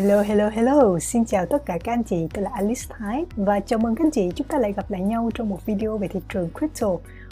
Hello, hello, hello! Xin chào tất cả các anh chị, tôi là Alice Thái và chào mừng các anh chị chúng ta lại gặp lại nhau trong một video về thị trường crypto.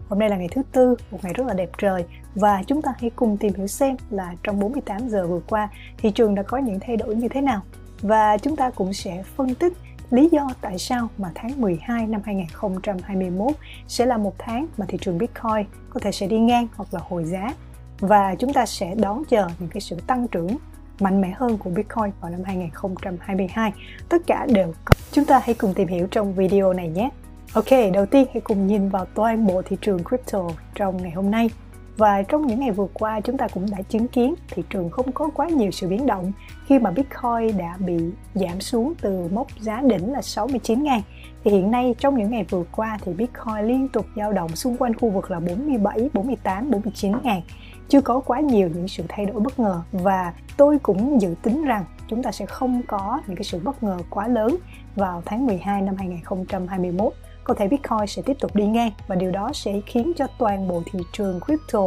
Hôm nay là ngày thứ tư, một ngày rất là đẹp trời và chúng ta hãy cùng tìm hiểu xem là trong 48 giờ vừa qua thị trường đã có những thay đổi như thế nào. Và chúng ta cũng sẽ phân tích lý do tại sao mà tháng 12 năm 2021 sẽ là một tháng mà thị trường Bitcoin có thể sẽ đi ngang hoặc là hồi giá và chúng ta sẽ đón chờ những cái sự tăng trưởng mạnh mẽ hơn của Bitcoin vào năm 2022. Tất cả đều có. Chúng ta hãy cùng tìm hiểu trong video này nhé. Ok, đầu tiên hãy cùng nhìn vào toàn bộ thị trường crypto trong ngày hôm nay. Và trong những ngày vừa qua chúng ta cũng đã chứng kiến thị trường không có quá nhiều sự biến động khi mà Bitcoin đã bị giảm xuống từ mốc giá đỉnh là 69 ngàn. Thì hiện nay trong những ngày vừa qua thì Bitcoin liên tục dao động xung quanh khu vực là 47, 48, 49 ngàn. Chưa có quá nhiều những sự thay đổi bất ngờ và tôi cũng dự tính rằng chúng ta sẽ không có những cái sự bất ngờ quá lớn vào tháng 12 năm 2021 có thể Bitcoin sẽ tiếp tục đi ngang và điều đó sẽ khiến cho toàn bộ thị trường crypto,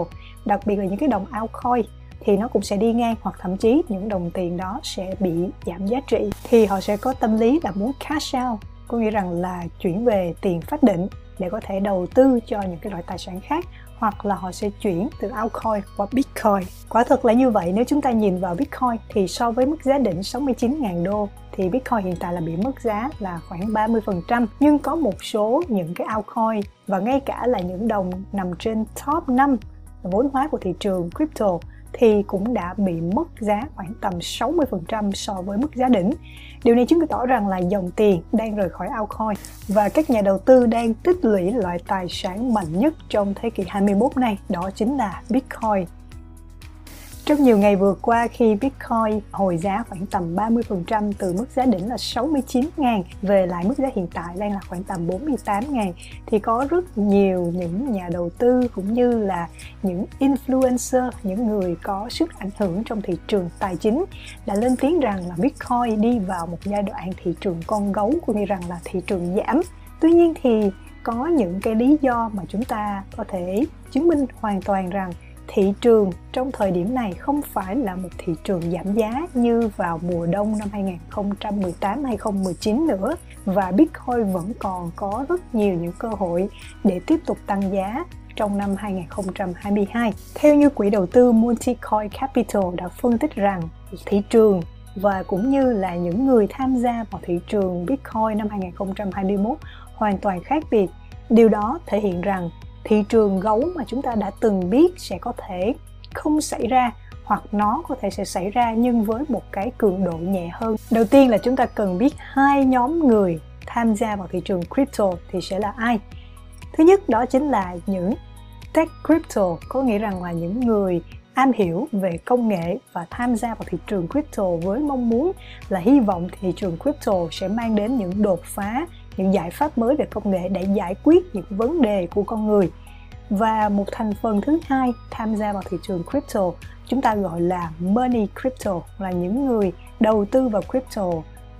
đặc biệt là những cái đồng altcoin thì nó cũng sẽ đi ngang hoặc thậm chí những đồng tiền đó sẽ bị giảm giá trị. Thì họ sẽ có tâm lý là muốn cash out có nghĩa rằng là chuyển về tiền phát định để có thể đầu tư cho những cái loại tài sản khác hoặc là họ sẽ chuyển từ altcoin qua Bitcoin. Quả thật là như vậy, nếu chúng ta nhìn vào Bitcoin thì so với mức giá đỉnh 69.000 đô thì Bitcoin hiện tại là bị mất giá là khoảng 30% nhưng có một số những cái altcoin và ngay cả là những đồng nằm trên top 5 vốn hóa của thị trường crypto thì cũng đã bị mất giá khoảng tầm 60% so với mức giá đỉnh. Điều này chứng tỏ rằng là dòng tiền đang rời khỏi altcoin và các nhà đầu tư đang tích lũy loại tài sản mạnh nhất trong thế kỷ 21 này, đó chính là Bitcoin. Trong nhiều ngày vừa qua khi Bitcoin hồi giá khoảng tầm 30% từ mức giá đỉnh là 69.000 về lại mức giá hiện tại đang là khoảng tầm 48.000 thì có rất nhiều những nhà đầu tư cũng như là những influencer, những người có sức ảnh hưởng trong thị trường tài chính đã lên tiếng rằng là Bitcoin đi vào một giai đoạn thị trường con gấu cũng như rằng là thị trường giảm. Tuy nhiên thì có những cái lý do mà chúng ta có thể chứng minh hoàn toàn rằng thị trường trong thời điểm này không phải là một thị trường giảm giá như vào mùa đông năm 2018 2019 nữa và Bitcoin vẫn còn có rất nhiều những cơ hội để tiếp tục tăng giá trong năm 2022. Theo như quỹ đầu tư Multicoin Capital đã phân tích rằng, thị trường và cũng như là những người tham gia vào thị trường Bitcoin năm 2021 hoàn toàn khác biệt. Điều đó thể hiện rằng thị trường gấu mà chúng ta đã từng biết sẽ có thể không xảy ra hoặc nó có thể sẽ xảy ra nhưng với một cái cường độ nhẹ hơn. Đầu tiên là chúng ta cần biết hai nhóm người tham gia vào thị trường crypto thì sẽ là ai. Thứ nhất đó chính là những tech crypto, có nghĩa rằng là những người am hiểu về công nghệ và tham gia vào thị trường crypto với mong muốn là hy vọng thị trường crypto sẽ mang đến những đột phá những giải pháp mới về công nghệ để giải quyết những vấn đề của con người. Và một thành phần thứ hai tham gia vào thị trường crypto chúng ta gọi là money crypto là những người đầu tư vào crypto.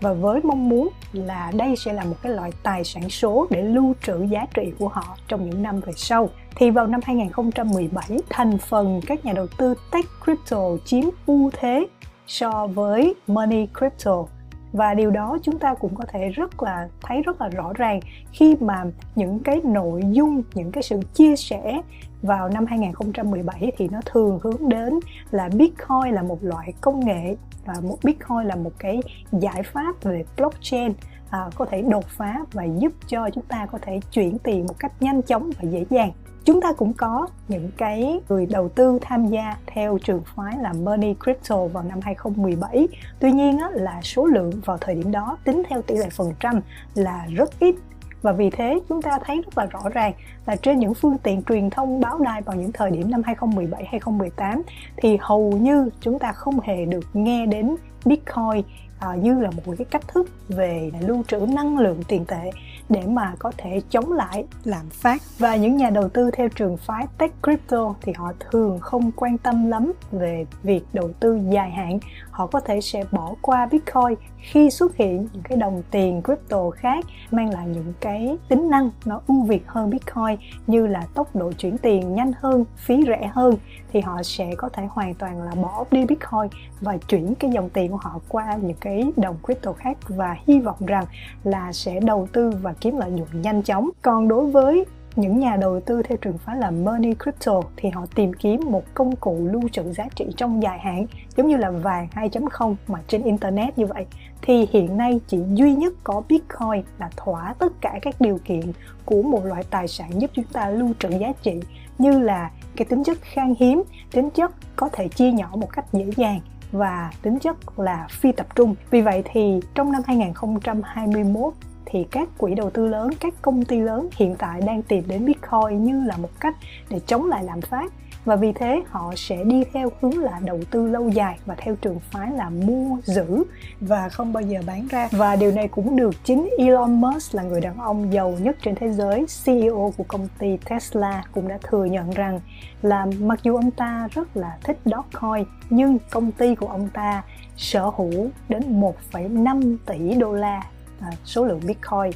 Và với mong muốn là đây sẽ là một cái loại tài sản số để lưu trữ giá trị của họ trong những năm về sau. Thì vào năm 2017, thành phần các nhà đầu tư tech crypto chiếm ưu thế so với money crypto và điều đó chúng ta cũng có thể rất là thấy rất là rõ ràng khi mà những cái nội dung những cái sự chia sẻ vào năm 2017 thì nó thường hướng đến là Bitcoin là một loại công nghệ và một Bitcoin là một cái giải pháp về blockchain à, có thể đột phá và giúp cho chúng ta có thể chuyển tiền một cách nhanh chóng và dễ dàng chúng ta cũng có những cái người đầu tư tham gia theo trường phái là Money Crypto vào năm 2017 tuy nhiên á, là số lượng vào thời điểm đó tính theo tỷ lệ phần trăm là rất ít. Và vì thế chúng ta thấy rất là rõ ràng là trên những phương tiện truyền thông báo đài vào những thời điểm năm 2017 2018 thì hầu như chúng ta không hề được nghe đến Bitcoin à, như là một cái cách thức về lưu trữ năng lượng tiền tệ để mà có thể chống lại lạm phát. Và những nhà đầu tư theo trường phái tech crypto thì họ thường không quan tâm lắm về việc đầu tư dài hạn. Họ có thể sẽ bỏ qua bitcoin khi xuất hiện những cái đồng tiền crypto khác mang lại những cái tính năng nó ưu việt hơn bitcoin như là tốc độ chuyển tiền nhanh hơn phí rẻ hơn thì họ sẽ có thể hoàn toàn là bỏ đi bitcoin và chuyển cái dòng tiền của họ qua những cái cái đồng crypto khác và hy vọng rằng là sẽ đầu tư và kiếm lợi nhuận nhanh chóng. Còn đối với những nhà đầu tư theo trường phái là Money Crypto thì họ tìm kiếm một công cụ lưu trữ giá trị trong dài hạn giống như là vàng 2.0 mà trên internet như vậy. Thì hiện nay chỉ duy nhất có Bitcoin là thỏa tất cả các điều kiện của một loại tài sản giúp chúng ta lưu trữ giá trị như là cái tính chất khan hiếm, tính chất có thể chia nhỏ một cách dễ dàng và tính chất là phi tập trung. Vì vậy thì trong năm 2021 thì các quỹ đầu tư lớn, các công ty lớn hiện tại đang tìm đến Bitcoin như là một cách để chống lại lạm phát và vì thế họ sẽ đi theo hướng là đầu tư lâu dài và theo trường phái là mua giữ và không bao giờ bán ra. Và điều này cũng được chính Elon Musk là người đàn ông giàu nhất trên thế giới CEO của công ty Tesla cũng đã thừa nhận rằng là mặc dù ông ta rất là thích Dogecoin nhưng công ty của ông ta sở hữu đến 1,5 tỷ đô la à, số lượng Bitcoin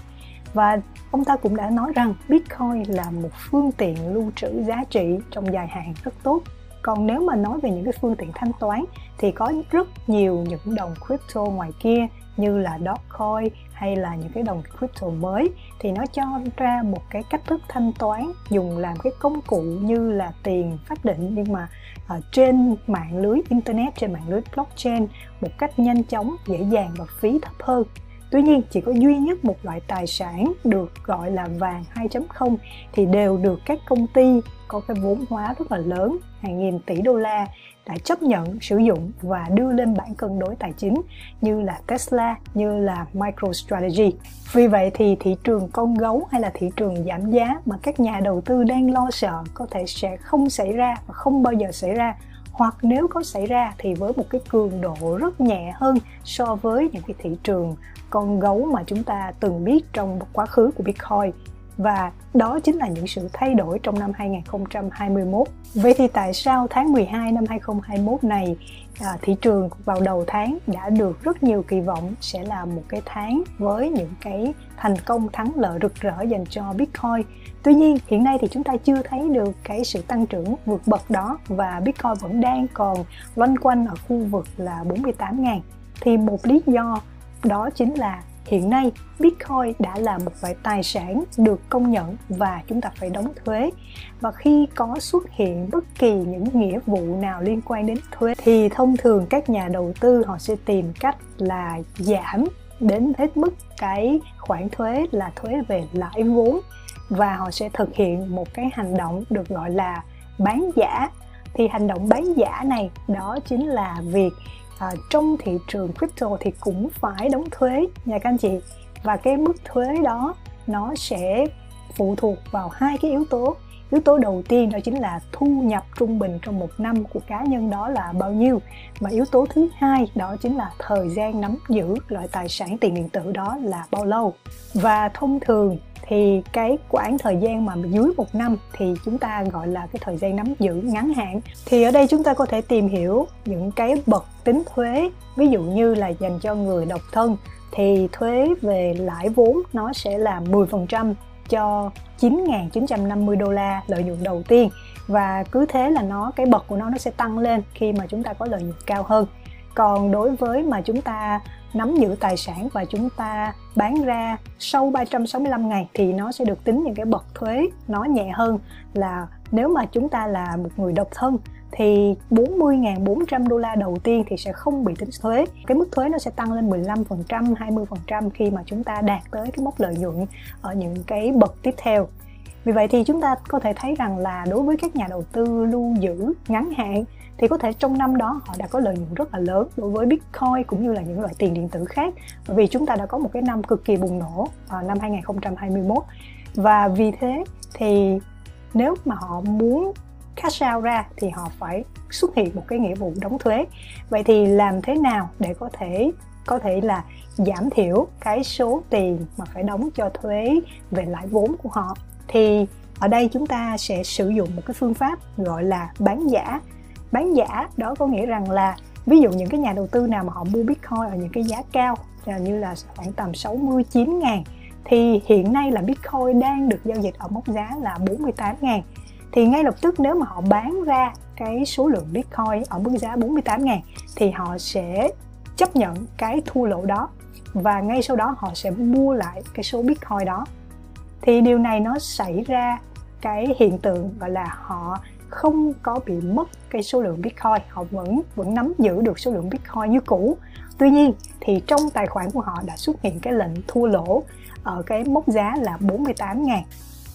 và ông ta cũng đã nói rằng Bitcoin là một phương tiện lưu trữ giá trị trong dài hạn rất tốt. Còn nếu mà nói về những cái phương tiện thanh toán, thì có rất nhiều những đồng crypto ngoài kia như là Dogecoin hay là những cái đồng crypto mới. Thì nó cho ra một cái cách thức thanh toán dùng làm cái công cụ như là tiền phát định, nhưng mà ở trên mạng lưới internet, trên mạng lưới blockchain một cách nhanh chóng, dễ dàng và phí thấp hơn. Tuy nhiên chỉ có duy nhất một loại tài sản được gọi là vàng 2.0 thì đều được các công ty có cái vốn hóa rất là lớn, hàng nghìn tỷ đô la đã chấp nhận sử dụng và đưa lên bảng cân đối tài chính như là Tesla, như là MicroStrategy. Vì vậy thì thị trường con gấu hay là thị trường giảm giá mà các nhà đầu tư đang lo sợ có thể sẽ không xảy ra và không bao giờ xảy ra hoặc nếu có xảy ra thì với một cái cường độ rất nhẹ hơn so với những cái thị trường con gấu mà chúng ta từng biết trong quá khứ của Bitcoin và đó chính là những sự thay đổi trong năm 2021. Vậy thì tại sao tháng 12 năm 2021 này à, thị trường vào đầu tháng đã được rất nhiều kỳ vọng sẽ là một cái tháng với những cái thành công thắng lợi rực rỡ dành cho Bitcoin. Tuy nhiên hiện nay thì chúng ta chưa thấy được cái sự tăng trưởng vượt bậc đó và Bitcoin vẫn đang còn loanh quanh ở khu vực là 48.000. Thì một lý do đó chính là hiện nay, Bitcoin đã là một loại tài sản được công nhận và chúng ta phải đóng thuế. Và khi có xuất hiện bất kỳ những nghĩa vụ nào liên quan đến thuế, thì thông thường các nhà đầu tư họ sẽ tìm cách là giảm đến hết mức cái khoản thuế là thuế về lãi vốn. Và họ sẽ thực hiện một cái hành động được gọi là bán giả. Thì hành động bán giả này đó chính là việc à, trong thị trường crypto thì cũng phải đóng thuế nha các anh chị. Và cái mức thuế đó nó sẽ phụ thuộc vào hai cái yếu tố. Yếu tố đầu tiên đó chính là thu nhập trung bình trong một năm của cá nhân đó là bao nhiêu. Và yếu tố thứ hai đó chính là thời gian nắm giữ loại tài sản tiền điện tử đó là bao lâu. Và thông thường thì cái quãng thời gian mà dưới một năm thì chúng ta gọi là cái thời gian nắm giữ ngắn hạn. Thì ở đây chúng ta có thể tìm hiểu những cái bậc tính thuế, ví dụ như là dành cho người độc thân, thì thuế về lãi vốn nó sẽ là 10% cho 9.950 đô la lợi nhuận đầu tiên. Và cứ thế là nó, cái bậc của nó nó sẽ tăng lên khi mà chúng ta có lợi nhuận cao hơn. Còn đối với mà chúng ta nắm giữ tài sản và chúng ta bán ra sau 365 ngày thì nó sẽ được tính những cái bậc thuế nó nhẹ hơn là nếu mà chúng ta là một người độc thân thì 40.400 đô la đầu tiên thì sẽ không bị tính thuế. Cái mức thuế nó sẽ tăng lên 15%, 20% khi mà chúng ta đạt tới cái mốc lợi nhuận ở những cái bậc tiếp theo. Vì vậy thì chúng ta có thể thấy rằng là đối với các nhà đầu tư lưu giữ ngắn hạn thì có thể trong năm đó họ đã có lợi nhuận rất là lớn đối với Bitcoin cũng như là những loại tiền điện tử khác. Bởi vì chúng ta đã có một cái năm cực kỳ bùng nổ vào năm 2021 và vì thế thì nếu mà họ muốn cash out ra thì họ phải xuất hiện một cái nghĩa vụ đóng thuế. Vậy thì làm thế nào để có thể có thể là giảm thiểu cái số tiền mà phải đóng cho thuế về lãi vốn của họ? Thì ở đây chúng ta sẽ sử dụng một cái phương pháp gọi là bán giả bán giả, đó có nghĩa rằng là ví dụ những cái nhà đầu tư nào mà họ mua Bitcoin ở những cái giá cao à, như là khoảng tầm 69 ngàn, thì hiện nay là Bitcoin đang được giao dịch ở mốc giá là 48 ngàn. Thì ngay lập tức nếu mà họ bán ra cái số lượng Bitcoin ở mức giá 48 ngàn, thì họ sẽ chấp nhận cái thua lỗ đó và ngay sau đó họ sẽ mua lại cái số bitcoin đó. Thì điều này nó xảy ra cái hiện tượng gọi là họ không có bị mất cái số lượng bitcoin. Họ vẫn vẫn nắm giữ được số lượng bitcoin như cũ. Tuy nhiên, thì trong tài khoản của họ đã xuất hiện cái lệnh thua lỗ ở cái mốc giá là 48.000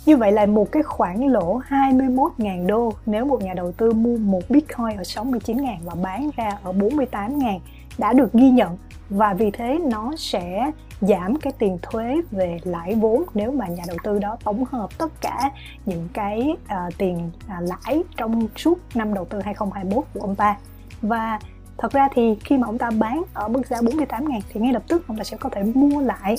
như vậy là một cái khoản lỗ 21.000 đô nếu một nhà đầu tư mua một Bitcoin ở 69.000 và bán ra ở 48.000 đã được ghi nhận và vì thế nó sẽ giảm cái tiền thuế về lãi vốn nếu mà nhà đầu tư đó tổng hợp tất cả những cái uh, tiền uh, lãi trong suốt năm đầu tư 2021 của ông ta. Và thật ra thì khi mà ông ta bán ở mức giá 48 ngàn thì ngay lập tức ông ta sẽ có thể mua lại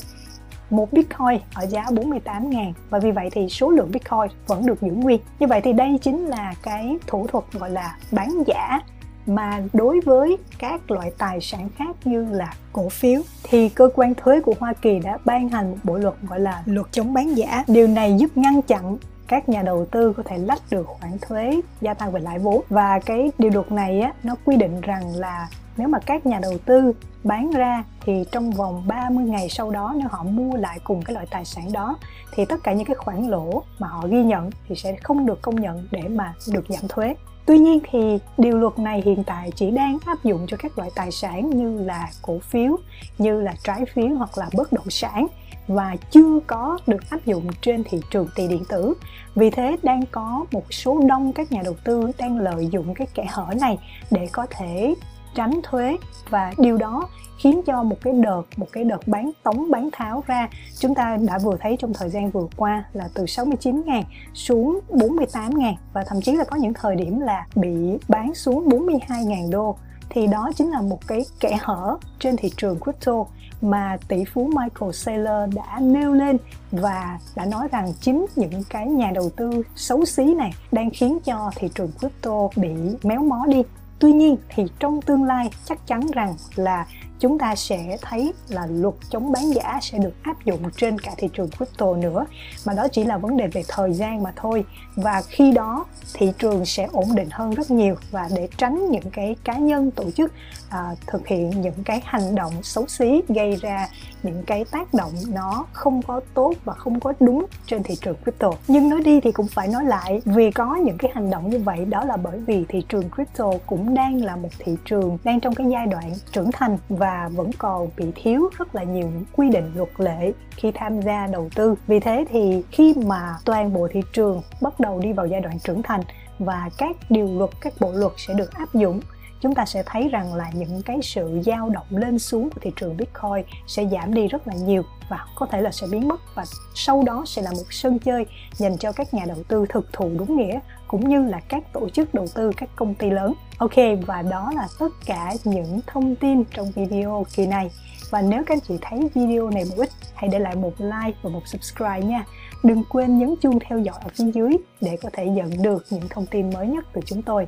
một Bitcoin ở giá 48 ngàn. Và vì vậy thì số lượng Bitcoin vẫn được giữ nguyên. Như vậy thì đây chính là cái thủ thuật gọi là bán giả mà đối với các loại tài sản khác như là cổ phiếu, thì cơ quan thuế của Hoa Kỳ đã ban hành một bộ luật gọi là luật chống bán giả. Điều này giúp ngăn chặn các nhà đầu tư có thể lách được khoản thuế, gia tăng về lãi vốn và cái điều luật này á, nó quy định rằng là nếu mà các nhà đầu tư bán ra, thì trong vòng 30 ngày sau đó, nếu họ mua lại cùng cái loại tài sản đó, thì tất cả những cái khoản lỗ mà họ ghi nhận thì sẽ không được công nhận để mà được giảm thuế. Tuy nhiên thì điều luật này hiện tại chỉ đang áp dụng cho các loại tài sản như là cổ phiếu, như là trái phiếu hoặc là bất động sản và chưa có được áp dụng trên thị trường tiền điện tử. Vì thế đang có một số đông các nhà đầu tư đang lợi dụng cái kẽ hở này để có thể tránh thuế. Và điều đó khiến cho một cái đợt, một cái đợt bán, tống bán tháo ra, chúng ta đã vừa thấy trong thời gian vừa qua là từ 69 ngàn xuống 48 ngàn và thậm chí là có những thời điểm là bị bán xuống 42 ngàn đô. Thì đó chính là một cái kẽ hở trên thị trường crypto mà tỷ phú Michael Saylor đã nêu lên và đã nói rằng chính những cái nhà đầu tư xấu xí này đang khiến cho thị trường crypto bị méo mó đi tuy nhiên thì trong tương lai chắc chắn rằng là chúng ta sẽ thấy là luật chống bán giả sẽ được áp dụng trên cả thị trường crypto nữa. Mà đó chỉ là vấn đề về thời gian mà thôi. Và khi đó thị trường sẽ ổn định hơn rất nhiều. Và để tránh những cái cá nhân tổ chức à, thực hiện những cái hành động xấu xí gây ra những cái tác động nó không có tốt và không có đúng trên thị trường crypto. Nhưng nói đi thì cũng phải nói lại vì có những cái hành động như vậy đó là bởi vì thị trường crypto cũng đang là một thị trường đang trong cái giai đoạn trưởng thành. Và và vẫn còn bị thiếu rất là nhiều những quy định luật lệ khi tham gia đầu tư. Vì thế thì khi mà toàn bộ thị trường bắt đầu đi vào giai đoạn trưởng thành và các điều luật, các bộ luật sẽ được áp dụng chúng ta sẽ thấy rằng là những cái sự dao động lên xuống của thị trường Bitcoin sẽ giảm đi rất là nhiều và có thể là sẽ biến mất và sau đó sẽ là một sân chơi dành cho các nhà đầu tư thực thụ đúng nghĩa cũng như là các tổ chức đầu tư các công ty lớn. Ok và đó là tất cả những thông tin trong video kỳ này. Và nếu các anh chị thấy video này bổ ích, hãy để lại một like và một subscribe nha. Đừng quên nhấn chuông theo dõi ở phía dưới để có thể nhận được những thông tin mới nhất từ chúng tôi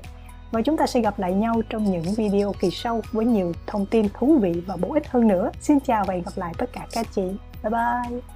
và chúng ta sẽ gặp lại nhau trong những video kỳ sau với nhiều thông tin thú vị và bổ ích hơn nữa. Xin chào và hẹn gặp lại tất cả các chị. Bye bye!